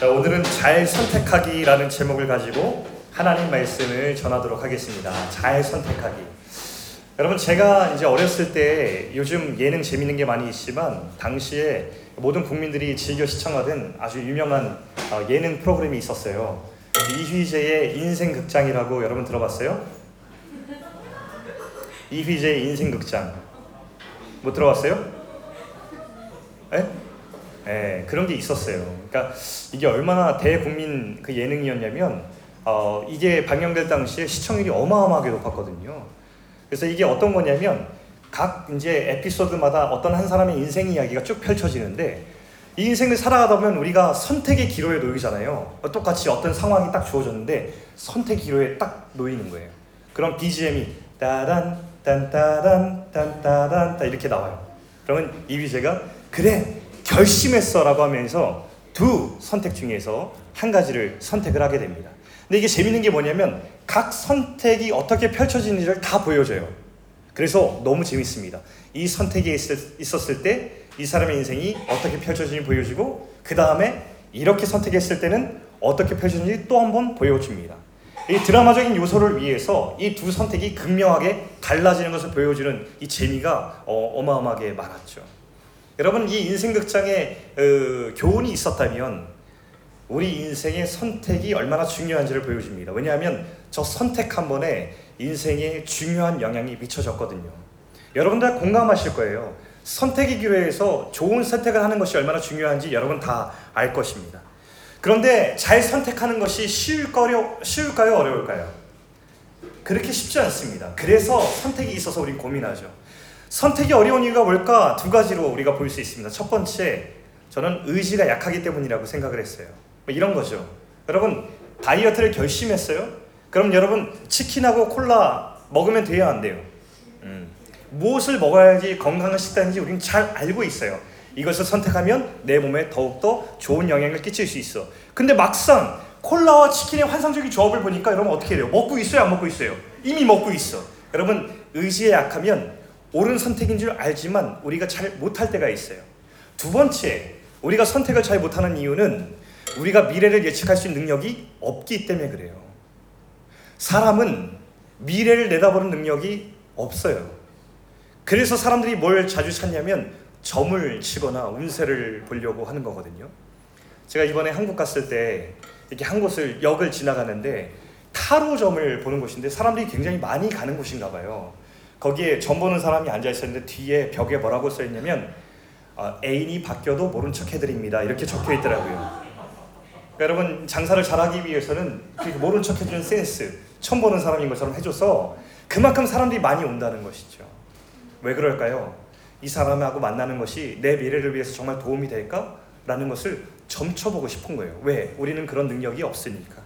자, 오늘은 잘 선택하기라는 제목을 가지고 하나님 말씀을 전하도록 하겠습니다. 잘 선택하기. 여러분 제가 이제 어렸을 때 요즘 예능 재밌는 게 많이 있지만 당시에 모든 국민들이 즐겨 시청하던 아주 유명한 어, 예능 프로그램이 있었어요. 이휘재의 인생극장이라고 여러분 들어봤어요? 이휘재의 인생극장 못 들어봤어요? 예? 예, 그런 게 있었어요. 그러니까 이게 얼마나 대국민 그 예능이었냐면 어, 이게 방영될 당시에 시청률이 어마어마하게 높았거든요. 그래서 이게 어떤 거냐면 각 이제 에피소드마다 어떤 한 사람의 인생 이야기가 쭉 펼쳐지는데 이 인생을 살아가다 보면 우리가 선택의 기로에 놓이잖아요. 똑같이 어떤 상황이 딱 주어졌는데 선택 기로에 딱 놓이는 거예요. 그럼 BGM이 따단 딴따단 딴따단 따 이렇게 나와요. 그러면 이휘재가 그래 결심했어라고 하면서 두 선택 중에서 한 가지를 선택을 하게 됩니다. 근데 이게 재밌는 게 뭐냐면 각 선택이 어떻게 펼쳐지는지를 다 보여줘요. 그래서 너무 재밌습니다. 이 선택이 있었을 때 이 사람의 인생이 어떻게 펼쳐지는지 보여주고 그 다음에 이렇게 선택했을 때는 어떻게 펼쳐지는지 또 한 번 보여줍니다. 이 드라마적인 요소를 위해서 이 두 선택이 극명하게 달라지는 것을 보여주는 이 재미가 어, 마어마하게 많았죠. 여러분 이 인생 극장에 어, 교훈이 있었다면 우리 인생의 선택이 얼마나 중요한지를 보여줍니다. 왜냐하면 저 선택 한 번에 인생에 중요한 영향이 미쳐졌거든요. 여러분들 공감하실 거예요. 선택의 기로에서 좋은 선택을 하는 것이 얼마나 중요한지 여러분 다 알 것입니다. 그런데 잘 선택하는 것이 쉬울까요? 어려울까요? 그렇게 쉽지 않습니다. 그래서 선택이 있어서 우리 고민하죠. 선택이 어려운 이유가 뭘까? 두 가지로 우리가 볼 수 있습니다. 첫 번째, 저는 의지가 약하기 때문이라고 생각을 했어요. 뭐 이런 거죠. 여러분, 다이어트를 결심했어요? 그럼 여러분, 치킨하고 콜라 먹으면 돼야 안 돼요? 음. 무엇을 먹어야지 건강한 식단인지 우리는 잘 알고 있어요. 이것을 선택하면 내 몸에 더욱더 좋은 영향을 끼칠 수 있어. 근데 막상 콜라와 치킨의 환상적인 조합을 보니까 여러분 어떻게 돼요? 먹고 있어요? 안 먹고 있어요? 이미 먹고 있어. 여러분 의지에 약하면 옳은 선택인 줄 알지만 우리가 잘 못할 때가 있어요. 두 번째, 우리가 선택을 잘 못하는 이유는 우리가 미래를 예측할 수 있는 능력이 없기 때문에 그래요. 사람은 미래를 내다보는 능력이 없어요. 그래서 사람들이 뭘 자주 찾냐면 점을 치거나 운세를 보려고 하는 거거든요. 제가 이번에 한국 갔을 때 이렇게 한 곳을 역을 지나가는데 타로점을 보는 곳인데 사람들이 굉장히 많이 가는 곳인가 봐요. 거기에 점 보는 사람이 앉아 있었는데 뒤에 벽에 뭐라고 써 있냐면 어, 애인이 바뀌어도 모른 척 해드립니다 이렇게 적혀 있더라고요. 그러니까 여러분 장사를 잘하기 위해서는 모른 척 해주는 센스 처음 보는 사람인 것처럼 해줘서 그만큼 사람들이 많이 온다는 것이죠. 왜 그럴까요? 이 사람하고 만나는 것이 내 미래를 위해서 정말 도움이 될까? 라는 것을 점쳐보고 싶은 거예요. 왜? 우리는 그런 능력이 없으니까.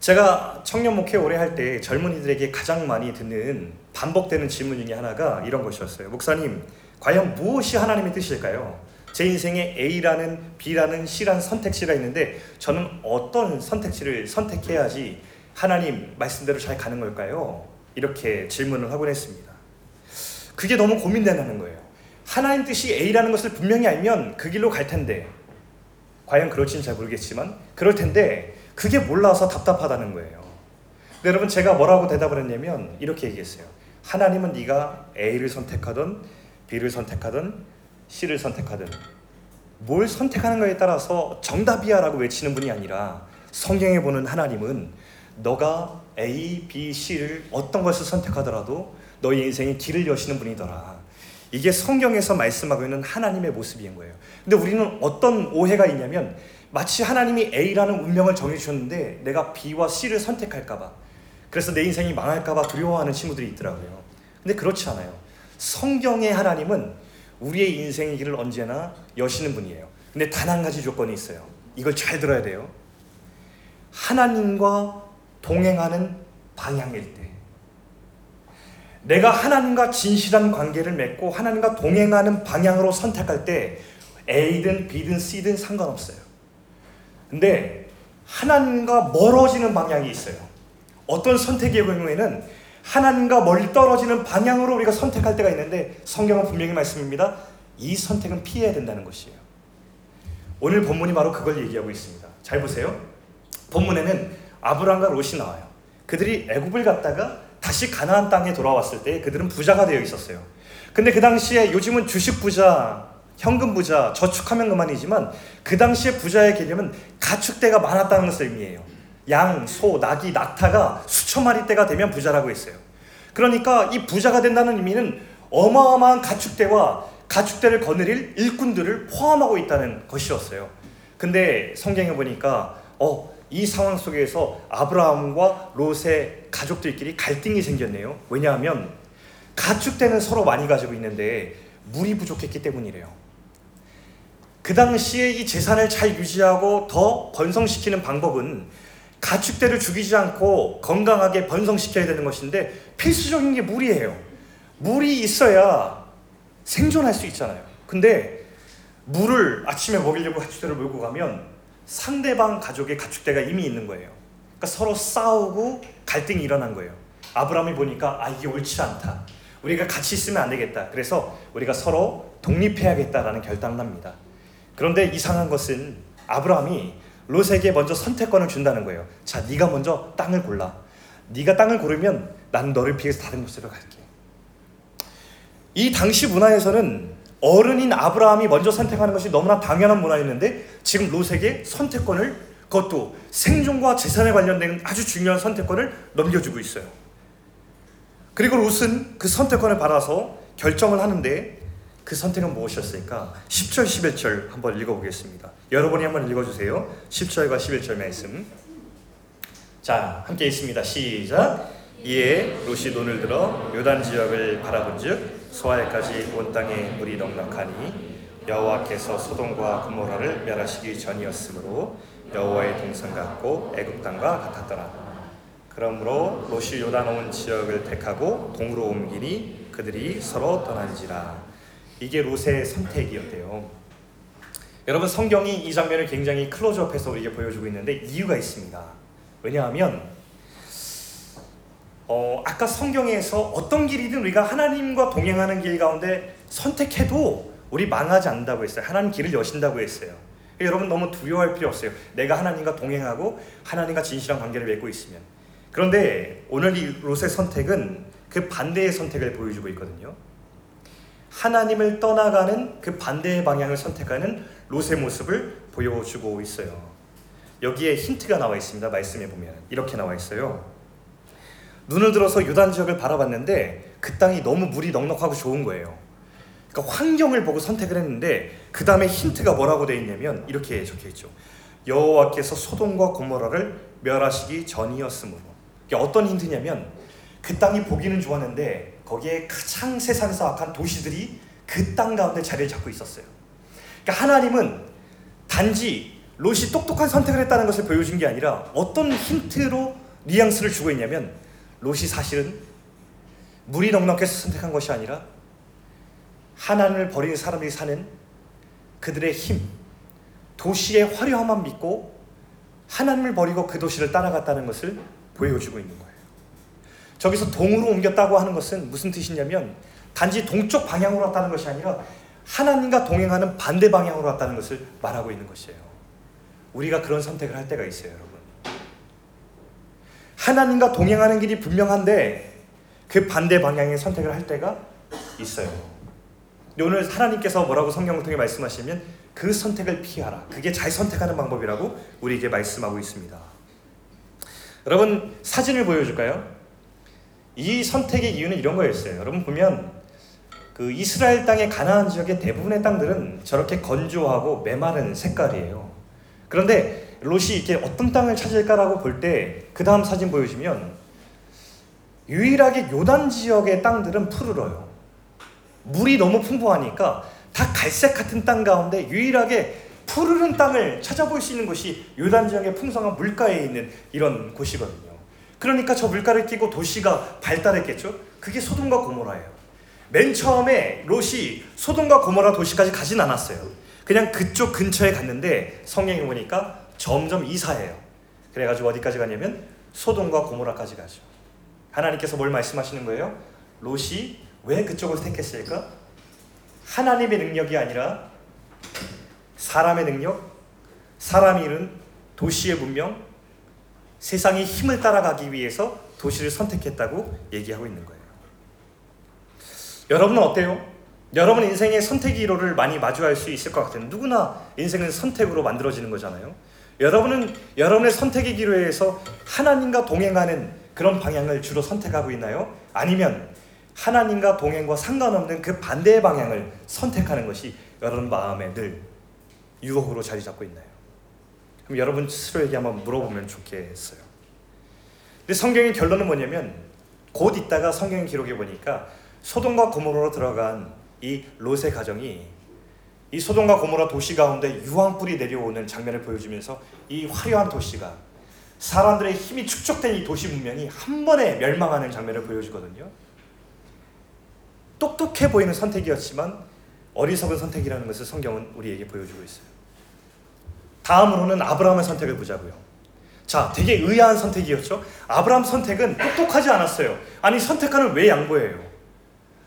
제가 청년 목회 오래 할 때 젊은이들에게 가장 많이 듣는 반복되는 질문 중에 하나가 이런 것이었어요. 목사님, 과연 무엇이 하나님의 뜻일까요? 제 인생에 A라는 B라는 C라는 선택지가 있는데 저는 어떤 선택지를 선택해야지 하나님 말씀대로 잘 가는 걸까요? 이렇게 질문을 하곤 했습니다. 그게 너무 고민되는 거예요. 하나님 뜻이 A라는 것을 분명히 알면 그 길로 갈 텐데 과연 그럴지는 잘 모르겠지만 그럴 텐데 그게 몰라서 답답하다는 거예요. 근데 여러분 제가 뭐라고 대답을 했냐면 이렇게 얘기했어요. 하나님은 네가 A를 선택하든 B를 선택하든 C를 선택하든 뭘 선택하는가에 따라서 정답이야라고 외치는 분이 아니라 성경에 보는 하나님은 너가 A, B, C를 어떤 것을 선택하더라도 너의 인생에 길을 여시는 분이더라. 이게 성경에서 말씀하고 있는 하나님의 모습인 거예요. 근데 우리는 어떤 오해가 있냐면 마치 하나님이 A라는 운명을 정해주셨는데 내가 B와 C를 선택할까봐 그래서 내 인생이 망할까봐 두려워하는 친구들이 있더라고요. 근데 그렇지 않아요. 성경의 하나님은 우리의 인생의 길을 언제나 여시는 분이에요. 근데 단 한 가지 조건이 있어요. 이걸 잘 들어야 돼요. 하나님과 동행하는 방향일 때. 내가 하나님과 진실한 관계를 맺고 하나님과 동행하는 방향으로 선택할 때 A든 B든 C든 상관없어요. 근데 하나님과 멀어지는 방향이 있어요. 어떤 선택의 경우에는 하나님과 멀리 떨어지는 방향으로 우리가 선택할 때가 있는데 성경은 분명히 말씀입니다. 이 선택은 피해야 된다는 것이에요. 오늘 본문이 바로 그걸 얘기하고 있습니다. 잘 보세요. 본문에는 아브라함과 롯이 나와요. 그들이 애굽을 갔다가 다시 가나안 땅에 돌아왔을 때 그들은 부자가 되어 있었어요. 근데 그 당시에 요즘은 주식 부자, 현금 부자, 저축하면 그만이지만 그 당시에 부자의 개념은 가축대가 많았다는 것을 의미해요. 양, 소, 낙이, 낙타가 수천 마리 대가 되면 부자라고 했어요. 그러니까 이 부자가 된다는 의미는 어마어마한 가축대와 가축대를 거느릴 일꾼들을 포함하고 있다는 것이었어요. 근데 성경에 보니까 어, 이 상황 속에서 아브라함과 롯의 가족들끼리 갈등이 생겼네요. 왜냐하면 가축대는 서로 많이 가지고 있는데 물이 부족했기 때문이래요. 그 당시에 이 재산을 잘 유지하고 더 번성시키는 방법은 가축대를 죽이지 않고 건강하게 번성시켜야 되는 것인데 필수적인 게 물이에요. 물이 있어야 생존할 수 있잖아요. 근데 물을 아침에 먹이려고 가축대를 몰고 가면 상대방 가족의 가축대가 이미 있는 거예요. 그러니까 서로 싸우고 갈등이 일어난 거예요. 아브라함이 보니까 아 이게 옳지 않다. 우리가 같이 있으면 안 되겠다. 그래서 우리가 서로 독립해야겠다라는 결단을 합니다. 그런데 이상한 것은 아브라함이 롯에게 먼저 선택권을 준다는 거예요. 자, 네가 먼저 땅을 골라. 네가 땅을 고르면 난 너를 피해서 다른 곳으로 갈게. 이 당시 문화에서는 어른인 아브라함이 먼저 선택하는 것이 너무나 당연한 문화였는데 지금 롯에게 선택권을 그것도 생존과 재산에 관련된 아주 중요한 선택권을 넘겨주고 있어요. 그리고 롯은 그 선택권을 받아서 결정을 하는데 그 선택은 무엇이었을까? 10절, 11절 한번 읽어보겠습니다. 여러분이 한번 읽어주세요. 10절과 11절 말씀. 자, 함께 있습니다. 시작. 이에 롯이 돈을 들어 요단 지역을 바라본즉 소알까지 온 땅에 물이 넉넉하니 여호와께서 소돔과 고모라를 멸하시기 전이었으므로 여호와의 동산 같고 애굽 땅과 같았더라. 그러므로 롯이 요단 온 지역을 택하고 동으로 옮기니 그들이 서로 떠난지라. 이게 롯의 선택이었대요. 여러분 성경이 이 장면을 굉장히 클로즈업해서 우리에게 보여주고 있는데 이유가 있습니다. 왜냐하면 어, 아까 성경에서 어떤 길이든 우리가 하나님과 동행하는 길 가운데 선택해도 우리 망하지 않는다고 했어요. 하나님 길을 여신다고 했어요. 여러분 너무 두려워할 필요 없어요. 내가 하나님과 동행하고 하나님과 진실한 관계를 맺고 있으면. 그런데 오늘 이 롯의 선택은 그 반대의 선택을 보여주고 있거든요. 하나님을 떠나가는 그 반대의 방향을 선택하는 롯의 모습을 보여주고 있어요. 여기에 힌트가 나와 있습니다. 말씀에 보면 이렇게 나와 있어요. 눈을 들어서 유단 지역을 바라봤는데 그 땅이 너무 물이 넉넉하고 좋은 거예요. 그러니까 환경을 보고 선택을 했는데 그 다음에 힌트가 뭐라고 되어 있냐면 이렇게 적혀 있죠. 여호와께서 소돔과 고모라를 멸하시기 전이었으므로. 이게 어떤 힌트냐면 그 땅이 보기는 좋았는데 거기에 가장 세상에서 악한 도시들이 그 땅 가운데 자리를 잡고 있었어요. 그러니까 하나님은 단지 롯이 똑똑한 선택을 했다는 것을 보여준 게 아니라 어떤 힌트로 뉘앙스를 주고 있냐면 롯이 사실은 물이 넉넉해서 선택한 것이 아니라 하나님을 버리는 사람들이 사는 그들의 힘, 도시의 화려함만 믿고 하나님을 버리고 그 도시를 따라갔다는 것을 보여주고 있는 거예요. 저기서 동으로 옮겼다고 하는 것은 무슨 뜻이냐면 단지 동쪽 방향으로 왔다는 것이 아니라 하나님과 동행하는 반대 방향으로 왔다는 것을 말하고 있는 것이에요. 우리가 그런 선택을 할 때가 있어요, 여러분. 하나님과 동행하는 길이 분명한데 그 반대 방향의 선택을 할 때가 있어요. 오늘 하나님께서 뭐라고 성경을 통해 말씀하시면 그 선택을 피하라. 그게 잘 선택하는 방법이라고 우리에게 말씀하고 있습니다. 여러분 사진을 보여줄까요? 이 선택의 이유는 이런 거였어요. 여러분 보면 그 이스라엘 땅의 가나안 지역의 대부분의 땅들은 저렇게 건조하고 메마른 색깔이에요. 그런데 롯이 이렇게 어떤 땅을 찾을까라고 볼 때 그 다음 사진 보여주면 유일하게 요단 지역의 땅들은 푸르러요. 물이 너무 풍부하니까 다 갈색 같은 땅 가운데 유일하게 푸르른 땅을 찾아볼 수 있는 곳이 요단 지역의 풍성한 물가에 있는 이런 곳이거든요. 그러니까 저 물가를 끼고 도시가 발달했겠죠. 그게 소돔과 고모라예요. 맨 처음에 롯이 소돔과 고모라 도시까지 가진 않았어요. 그냥 그쪽 근처에 갔는데 성경에 보니까 점점 이사해요. 그래가지고 어디까지 가냐면 소돔과 고모라까지 가죠. 하나님께서 뭘 말씀하시는 거예요? 롯이 왜 그쪽을 택했을까? 하나님의 능력이 아니라 사람의 능력, 사람이 이룬 도시의 문명, 세상의 힘을 따라가기 위해서 도시를 선택했다고 얘기하고 있는 거예요. 여러분은 어때요? 여러분 인생의 선택 기로를 많이 마주할 수 있을 것 같아요. 누구나 인생은 선택으로 만들어지는 거잖아요. 여러분은 여러분의 선택의 기로에서 하나님과 동행하는 그런 방향을 주로 선택하고 있나요? 아니면 하나님과 동행과 상관없는 그 반대의 방향을 선택하는 것이 여러분 마음에 늘 유혹으로 자리 잡고 있나요? 그럼 여러분 스스로에게 한번 물어보면 좋겠어요. 근데 성경의 결론은 뭐냐면 곧 있다가 성경 기록에 보니까 소돔과 고모라로 들어간 이 롯의 가정이 이 소돔과 고모라 도시 가운데 유황불이 내려오는 장면을 보여주면서 이 화려한 도시가 사람들의 힘이 축적된 이 도시 문명이 한 번에 멸망하는 장면을 보여주거든요. 똑똑해 보이는 선택이었지만 어리석은 선택이라는 것을 성경은 우리에게 보여주고 있어요. 다음으로는 아브라함의 선택을 보자고요. 자, 되게 의아한 선택이었죠. 아브라함 선택은 똑똑하지 않았어요. 아니 선택하는 왜 양보해요?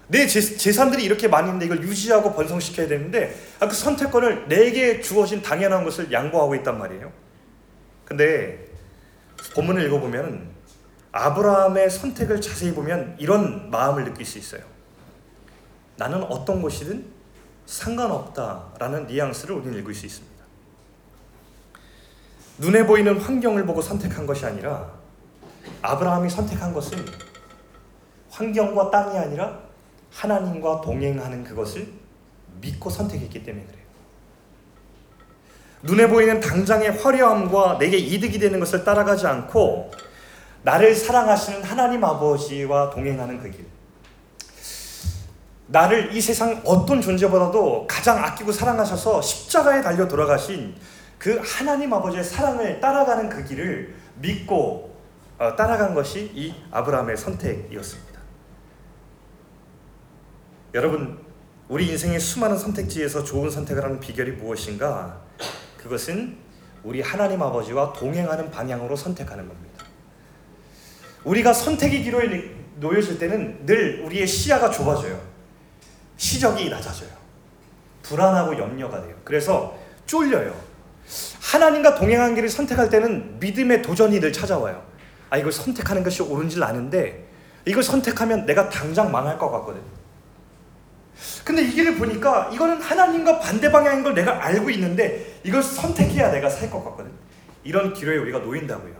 내 재 산들이 이렇게 많이 있는데 이걸 유지하고 번성시켜야 되는데 아, 그 선택권을 내게 주어진 당연한 것을 양보하고 있단 말이에요. 근데 본문을 읽어보면 아브라함의 선택을 자세히 보면 이런 마음을 느낄 수 있어요. 나는 어떤 것이든 상관없다라는 뉘앙스를 우리는 읽을 수 있습니다. 눈에 보이는 환경을 보고 선택한 것이 아니라 아브라함이 선택한 것은 환경과 땅이 아니라 하나님과 동행하는 그것을 믿고 선택했기 때문에 그래요. 눈에 보이는 당장의 화려함과 내게 이득이 되는 것을 따라가지 않고 나를 사랑하시는 하나님 아버지와 동행하는 그 길. 나를 이 세상 어떤 존재보다도 가장 아끼고 사랑하셔서 십자가에 달려 돌아가신 그 하나님 아버지의 사랑을 따라가는 그 길을 믿고 어, 따라간 것이 이 아브라함의 선택이었습니다. 여러분, 우리 인생의 수많은 선택지에서 좋은 선택을 하는 비결이 무엇인가? 그것은 우리 하나님 아버지와 동행하는 방향으로 선택하는 겁니다. 우리가 선택의 기로에 놓여질 때는 늘 우리의 시야가 좁아져요. 시력이 낮아져요. 불안하고 염려가 돼요. 그래서 쫄려요. 하나님과 동행한 길을 선택할 때는 믿음의 도전이 늘 찾아와요. 아, 이걸 선택하는 것이 옳은 줄 아는데 이걸 선택하면 내가 당장 망할 것 같거든. 근데 이 길을 보니까 이거는 하나님과 반대 방향인 걸 내가 알고 있는데 이걸 선택해야 내가 살 것 같거든. 이런 기로에 우리가 놓인다고요.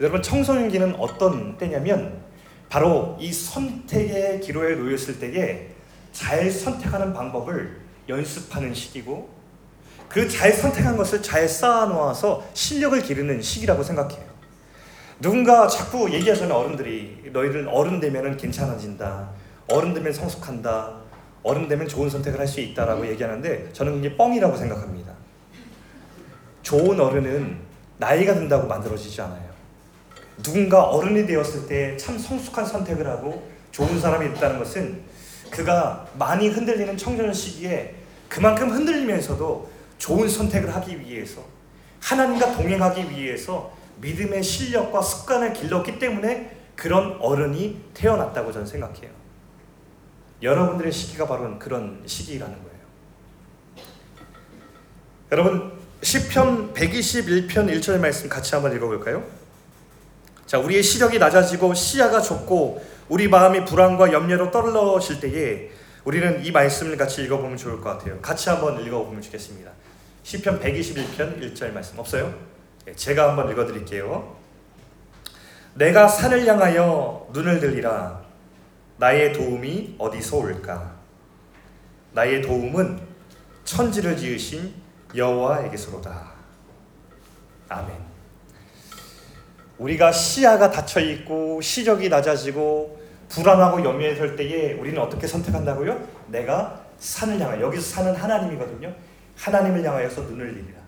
여러분 청소년기는 어떤 때냐면 바로 이 선택의 기로에 놓였을 때에 잘 선택하는 방법을 연습하는 시기고 그 잘 선택한 것을 잘 쌓아놓아서 실력을 기르는 시기라고 생각해요. 누군가 자꾸 얘기하잖아요 어른들이 너희들은 어른 되면 괜찮아진다 어른 되면 성숙한다 어른 되면 좋은 선택을 할 수 있다라고 얘기하는데 저는 그게 뻥이라고 생각합니다 좋은 어른은 나이가 든다고 만들어지지 않아요 누군가 어른이 되었을 때 참 성숙한 선택을 하고 좋은 사람이 됐다는 것은 그가 많이 흔들리는 청소년 시기에 그만큼 흔들리면서도 좋은 선택을 하기 위해서 하나님과 동행하기 위해서 믿음의 실력과 습관을 길렀기 때문에 그런 어른이 태어났다고 저는 생각해요. 여러분들의 시기가 바로 그런 시기라는 거예요. 여러분 시편 121편 1절 말씀 같이 한번 읽어볼까요? 자, 우리의 시력이 낮아지고 시야가 좁고 우리 마음이 불안과 염려로 떨어질 때에 우리는 이 말씀을 같이 읽어보면 좋을 것 같아요. 같이 한번 읽어보면 좋겠습니다. 시편 121편 1절 말씀 없어요? 네, 제가 한번 읽어 드릴게요. 내가 산을 향하여 눈을 들리라. 나의 도움이 어디서 올까? 나의 도움은 천지를 지으신 여호와에게서로다. 아멘. 우리가 시야가 닫혀 있고 시력이 낮아지고 불안하고 염려했을 때에 우리는 어떻게 선택한다고요? 내가 산을 향하 여기서 산은 하나님이거든요. 하나님을 향하여서 눈을 들리라.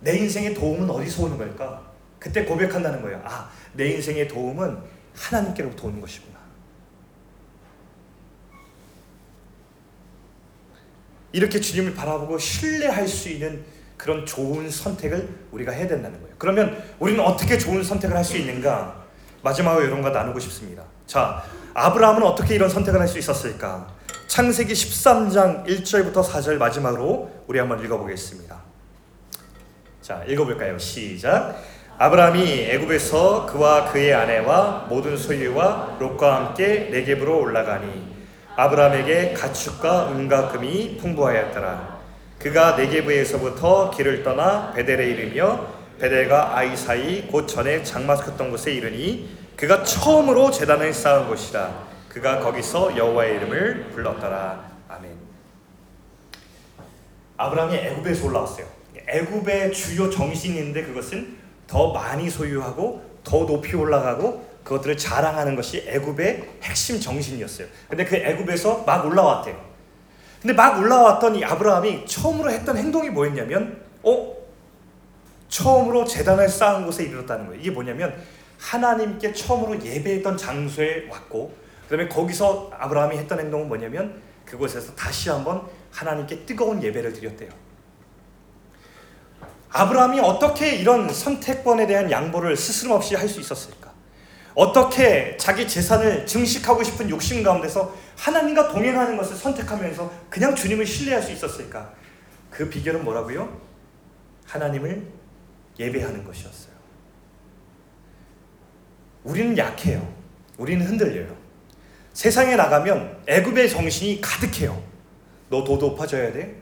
내 인생의 도움은 어디서 오는 걸까? 그때 고백한다는 거예요. 아, 내 인생의 도움은 하나님께로부터 오는 것이구나. 이렇게 주님을 바라보고 신뢰할 수 있는 그런 좋은 선택을 우리가 해야 된다는 거예요. 그러면 우리는 어떻게 좋은 선택을 할 수 있는가? 마지막으로 여러분과 나누고 싶습니다. 자, 아브라함은 어떻게 이런 선택을 할 수 있었을까? 창세기 13장 1절부터 4절 마지막으로 우리 한번 읽어보겠습니다. 자, 읽어볼까요? 시작. 아브라함이 애굽에서 그와 그의 아내와 모든 소유와 롯과 함께 네겝으로 올라가니 아브라함에게 가축과 은과 금이 풍부하였더라. 그가 네게브에서부터 길을 떠나 베델에 이르며 베델과 아이 사이 곧 전에 장마 컸던 곳에 이르니 그가 처음으로 제단을 쌓은 곳이라 그가 거기서 여호와의 이름을 불렀더라 아멘. 아브라함이 애굽에서 올라왔어요. 애굽의 주요 정신인데 그것은 더 많이 소유하고 더 높이 올라가고 그것들을 자랑하는 것이 애굽의 핵심 정신이었어요. 근데 그 애굽에서 막 올라왔대요. 근데 막 올라왔던 이 아브라함이 처음으로 했던 행동이 뭐였냐면, 어? 처음으로 재단을 쌓은 곳에 이르렀다는 거예요. 이게 뭐냐면 하나님께 처음으로 예배했던 장소에 왔고, 그다음에 거기서 아브라함이 했던 행동은 뭐냐면 그곳에서 다시 한번 하나님께 뜨거운 예배를 드렸대요. 아브라함이 어떻게 이런 선택권에 대한 양보를 스스럼 없이 할 수 있었을까? 어떻게 자기 재산을 증식하고 싶은 욕심 가운데서 하나님과 동행하는 것을 선택하면서 그냥 주님을 신뢰할 수 있었을까? 그 비결은 뭐라고요? 하나님을 예배하는 것이었어요. 우리는 약해요. 우리는 흔들려요. 세상에 나가면 애굽의 정신이 가득해요. 너더 높아져야 돼.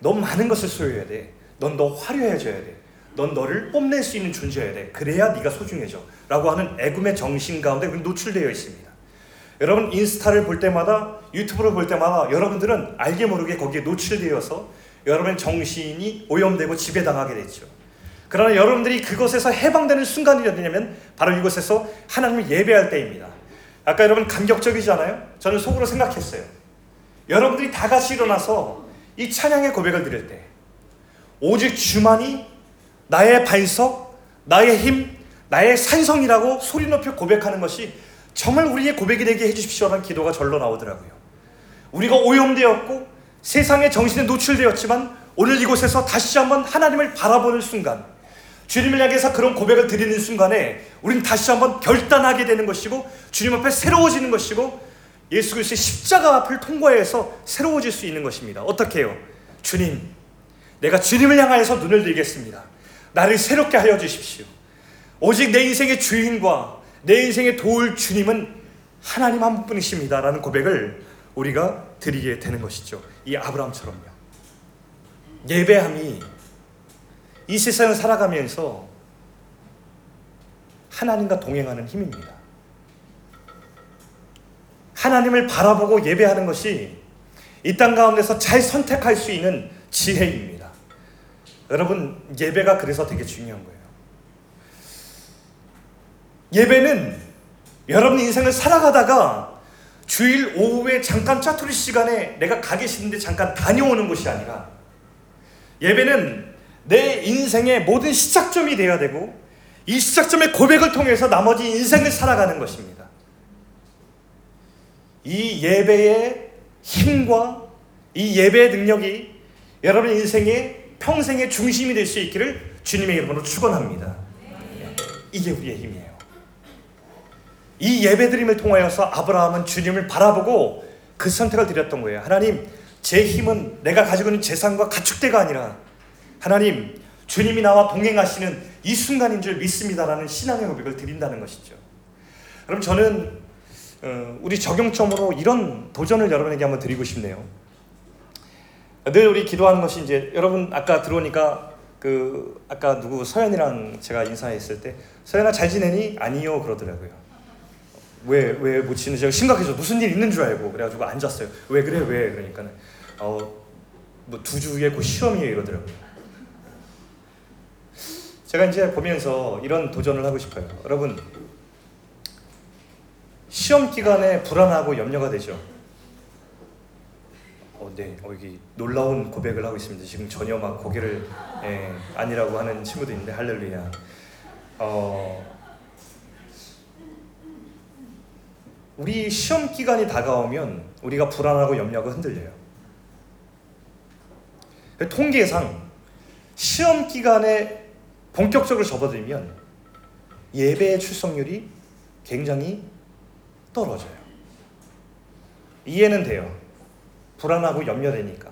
넌 많은 것을 소유해야 돼. 넌더 화려해져야 돼. 넌 너를 뽐낼 수 있는 존재여야 돼. 그래야 네가 소중해져. 라고 하는 애굽의 정신 가운데 노출되어 있습니다. 여러분 인스타를 볼 때마다 유튜브를 볼 때마다 여러분들은 알게 모르게 거기에 노출되어서 여러분의 정신이 오염되고 지배당하게 됐죠. 그러나 여러분들이 그것에서 해방되는 순간이 어디냐면 바로 이곳에서 하나님을 예배할 때입니다. 아까 여러분 감격적이잖아요. 저는 속으로 생각했어요. 여러분들이 다 같이 일어나서 이 찬양의 고백을 드릴 때 오직 주만이 나의 반석, 나의 힘, 나의 산성이라고 소리 높여 고백하는 것이 정말 우리의 고백이 되게 해주십시오라는 기도가 절로 나오더라고요. 우리가 오염되었고 세상의 정신에 노출되었지만 오늘 이곳에서 다시 한번 하나님을 바라보는 순간 주님을 향해서 그런 고백을 드리는 순간에 우리는 다시 한번 결단하게 되는 것이고 주님 앞에 새로워지는 것이고 예수 그리스도의 십자가 앞을 통과해서 새로워질 수 있는 것입니다. 어떻게 해요? 주님, 내가 주님을 향하여서 눈을 들겠습니다. 나를 새롭게 하여 주십시오. 오직 내 인생의 주인과 내 인생의 도울 주님은 하나님 한 분이십니다. 라는 고백을 우리가 드리게 되는 것이죠. 이 아브라함처럼요. 예배함이 이 세상을 살아가면서 하나님과 동행하는 힘입니다. 하나님을 바라보고 예배하는 것이 이 땅 가운데서 잘 선택할 수 있는 지혜입니다. 여러분, 예배가 그래서 되게 중요한 거예요. 예배는 여러분 인생을 살아가다가 주일 오후에 잠깐 짜투리 시간에 내가 가기 싫은데 잠깐 다녀오는 것이 아니라 예배는 내 인생의 모든 시작점이 되어야 되고 이 시작점의 고백을 통해서 나머지 인생을 살아가는 것입니다. 이 예배의 힘과 이 예배의 능력이 여러분 인생의 평생의 중심이 될 수 있기를 주님의 이름으로 축원합니다. 이게 우리의 힘이에요. 이 예배드림을 통하여서 아브라함은 주님을 바라보고 그 선택을 드렸던 거예요. 하나님, 제 힘은 내가 가지고 있는 재산과 가축대가 아니라 하나님, 주님이 나와 동행하시는 이 순간인 줄 믿습니다라는 신앙의 고백을 드린다는 것이죠. 그럼 저는 어, 우리 적용점으로 이런 도전을 여러분에게 한번 드리고 싶네요. 늘 우리 기도하는 것이 이제 여러분 아까 들어오니까 그 아까 누구 서연이랑 제가 인사했을 때 서연아 잘 지내니? 아니요 그러더라고요. 왜 왜 못 지내? 제가 심각해서 무슨 일 있는 줄 알고 그래가지고 앉았어요. 왜 그래 왜 그러니까는 어뭐 두 주에 곧 시험이에요 이러더라고요. 제가 이제 보면서 이런 도전을 하고 싶어요. 여러분 시험 기간에 불안하고 염려가 되죠. 어, 네, 어, 여기 놀라운 고백을 하고 있습니다. 지금 전혀 막 고개를 예, 아니라고 하는 친구도 있는데 할렐루야. 어, 우리 시험 기간이 다가오면 우리가 불안하고 염려가 흔들려요. 통계상 시험 기간에 본격적으로 접어들면 예배의 출석률이 굉장히 떨어져요. 이해는 돼요. 불안하고 염려되니까.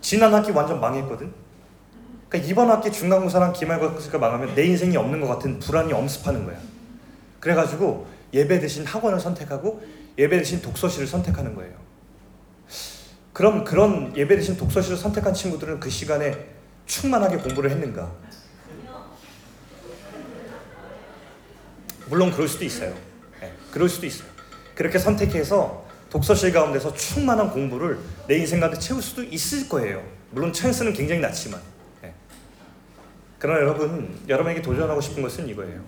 지난 학기 완전 망했거든. 그러니까 이번 학기 중간고사랑 기말고사가 망하면 내 인생이 없는 것 같은 불안이 엄습하는 거야. 그래가지고 예배 대신 학원을 선택하고 예배 대신 독서실을 선택하는 거예요. 그럼 그런 예배 대신 독서실을 선택한 친구들은 그 시간에 충만하게 공부를 했는가? 물론 그럴 수도 있어요. 네, 그럴 수도 있어요. 그렇게 선택해서 독서실 가운데서 충만한 공부를 내 인생 가운데 채울 수도 있을 거예요. 물론 찬스는 굉장히 낮지만. 네. 그러나 여러분, 여러분에게 도전하고 싶은 것은 이거예요.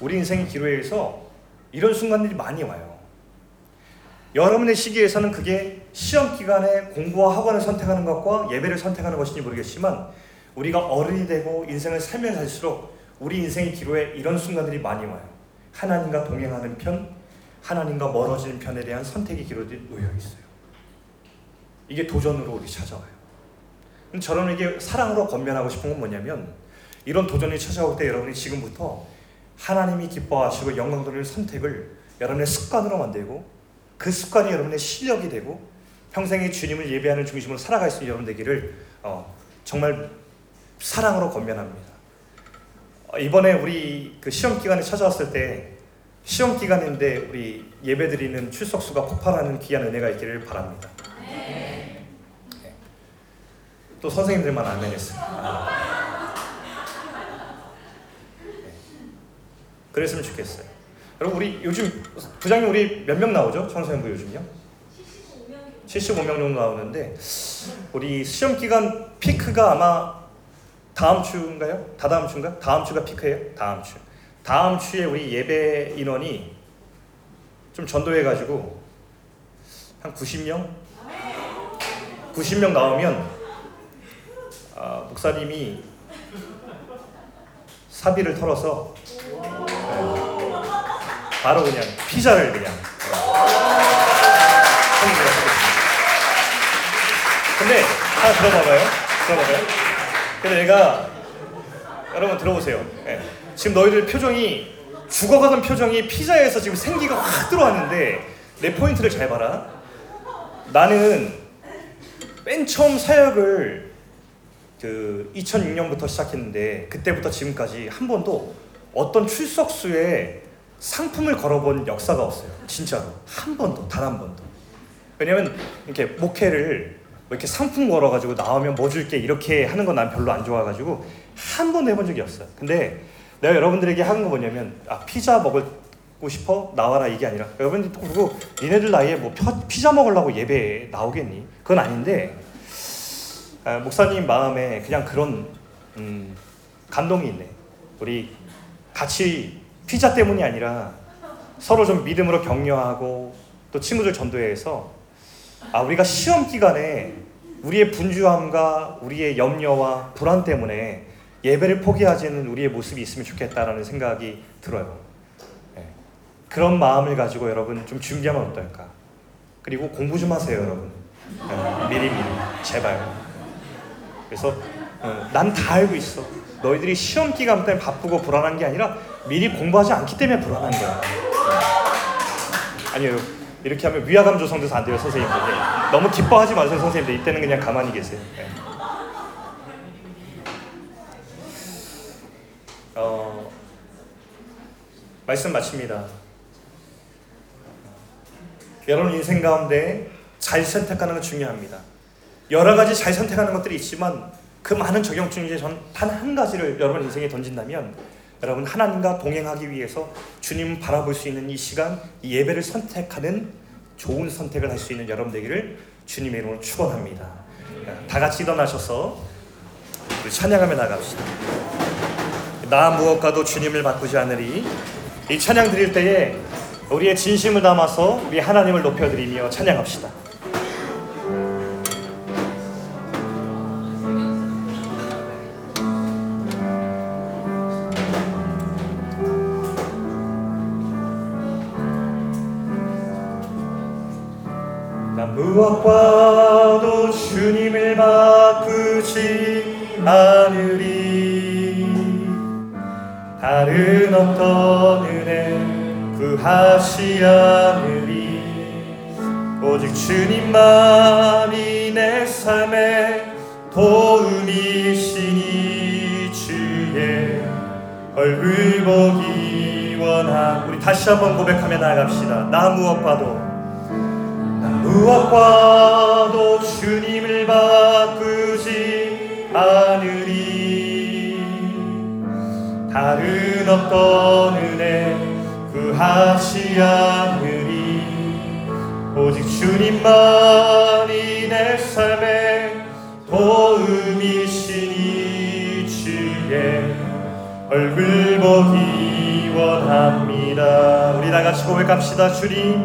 우리 인생의 기로에서 이런 순간들이 많이 와요. 여러분의 시기에서는 그게 시험 기간에 공부와 학원을 선택하는 것과 예배를 선택하는 것인지 모르겠지만 우리가 어른이 되고 인생을 살면 살수록 우리 인생의 기로에 이런 순간들이 많이 와요. 하나님과 동행하는 편, 하나님과 멀어지는 편에 대한 선택의 기로들이 놓여 있어요. 이게 도전으로 우리 찾아와요. 저런에게 사랑으로 건면하고 싶은 건 뭐냐면 이런 도전이 찾아올 때 여러분이 지금부터 하나님이 기뻐하시고 영광 돌릴 선택을 여러분의 습관으로 만들고 그 습관이 여러분의 실력이 되고 평생의 주님을 예배하는 중심으로 살아갈 수 있는 여러분 되기를 어, 정말 사랑으로 건면합니다. 어, 이번에 우리 그 시험 기간에 찾아왔을 때 시험 기간인데 우리 예배 드리는 출석수가 폭발하는 귀한 은혜가 있기를 바랍니다. 네. 또 선생님들만 아멘했어요. 아. 네. 그랬으면 좋겠어요. 여러분 우리 요즘 부장님 우리 몇 명 나오죠? 청소년부 요즘요? 75명 정도 나오는데 우리 시험 기간 피크가 아마 다음 주인가요? 다다음 주인가? 다음 주가 피크예요? 다음 주. 다음 주에 우리 예배 인원이 좀 전도해 가지고 한 90명? 90명 나오면 아, 목사님이 사비를 털어서 바로 그냥 피자를 그냥 근데 하나 들어봐봐요. 들어봐봐요. 근데 내가 여러분 들어보세요. 네. 지금 너희들 표정이 죽어가던 표정이 피자에서 지금 생기가 확 들어왔는데 내 포인트를 잘 봐라. 나는 맨 처음 사역을 그 2006년부터 시작했는데 그때부터 지금까지 한 번도 어떤 출석 수에 상품을 걸어본 역사가 없어요. 진짜로 한 번도 단 한 번도. 왜냐면 이렇게 목회를 뭐 이렇게 상품 걸어가지고 나오면 뭐 줄게 이렇게 하는 건 난 별로 안 좋아가지고 한 번도 해본 적이 없어요. 근데 내가 여러분들에게 하는 거 뭐냐면 아 피자 먹고 싶어 나와라 이게 아니라 여러분들 그리고 니네들 나이에 뭐 피자 먹으려고 예배 나오겠니? 그건 아닌데 아, 목사님 마음에 그냥 그런 음, 감동이 있네. 우리 같이 피자 때문이 아니라 서로 좀 믿음으로 격려하고 또 친구들 전도해서 아 우리가 시험 기간에 우리의 분주함과 우리의 염려와 불안 때문에 예배를 포기하지 않는 우리의 모습이 있으면 좋겠다라는 생각이 들어요. 네. 그런 마음을 가지고 여러분 좀 준비하면 어떨까? 그리고 공부 좀 하세요, 여러분. 네. 미리 미리 제발. 그래서 어, 난다 알고 있어. 너희들이 시험 기간 때문에 바쁘고 불안한 게 아니라 미리 공부하지 않기 때문에 불안한 거야. 아니요. 이렇게 하면 위화감 조성돼서 안 돼요, 선생님들. 너무 기뻐하지 마세요, 선생님들. 이때는 그냥 가만히 계세요. 네. 어, 말씀 마칩니다. 여러분 인생 가운데 잘 선택하는 건 중요합니다. 여러 가지 잘 선택하는 것들이 있지만 그 많은 적용 중에 전 단 한 가지를 여러분 인생에 던진다면 여러분 하나님과 동행하기 위해서 주님 바라볼 수 있는 이 시간 이 예배를 선택하는 좋은 선택을 할 수 있는 여러분 되기를 주님의 이름으로 축원합니다. 다 같이 일어나셔서 우리 찬양하며 나갑시다. 나 무엇과도 주님을 바꾸지 않으리 이 찬양 드릴 때에 우리의 진심을 담아서 우리 하나님을 높여드리며 찬양합시다. 무엇과도 주님을 바꾸지 않으리. 다른 어떤 은혜 구하시 않으리. 오직 주님만이 내 삶의 도움이시니 주의 얼굴 보기 원함. 우리 다시 한번 고백하며 나아갑시다. 나 무엇 봐도. 나 무엇 봐도 주님을 바꾸지 않으리. 다른 어떤 은혜 구하지 않으리. 오직 주님만이 내 삶의 도움이시니 주의 얼굴 보기 원합니다. 우리 다 같이 고백합시다. 주님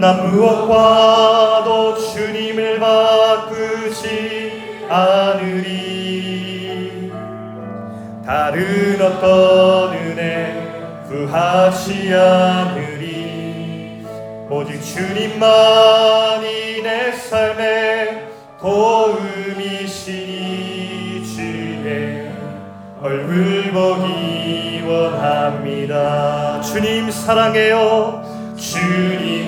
나 무엇과도 주님을 바꾸지 않으리. 다른 어떤 은혜 구하지 않으리. 오직 주님만이 내 삶의 도움이시니 주의 얼굴 보기 원합니다. 주님 사랑해요. 주님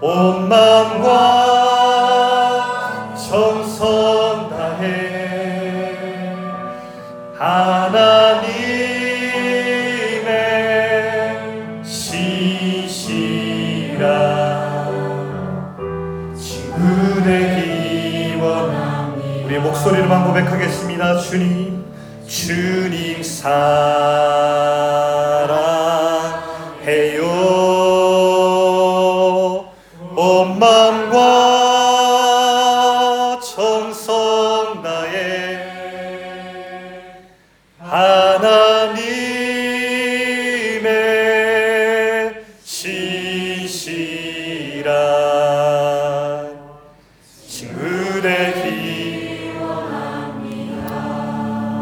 온 맘과 정성 다해 하나님의 신실한 친구 되기 원합니다 우리 목소리로만 고백하겠습니다. 주님 주님 사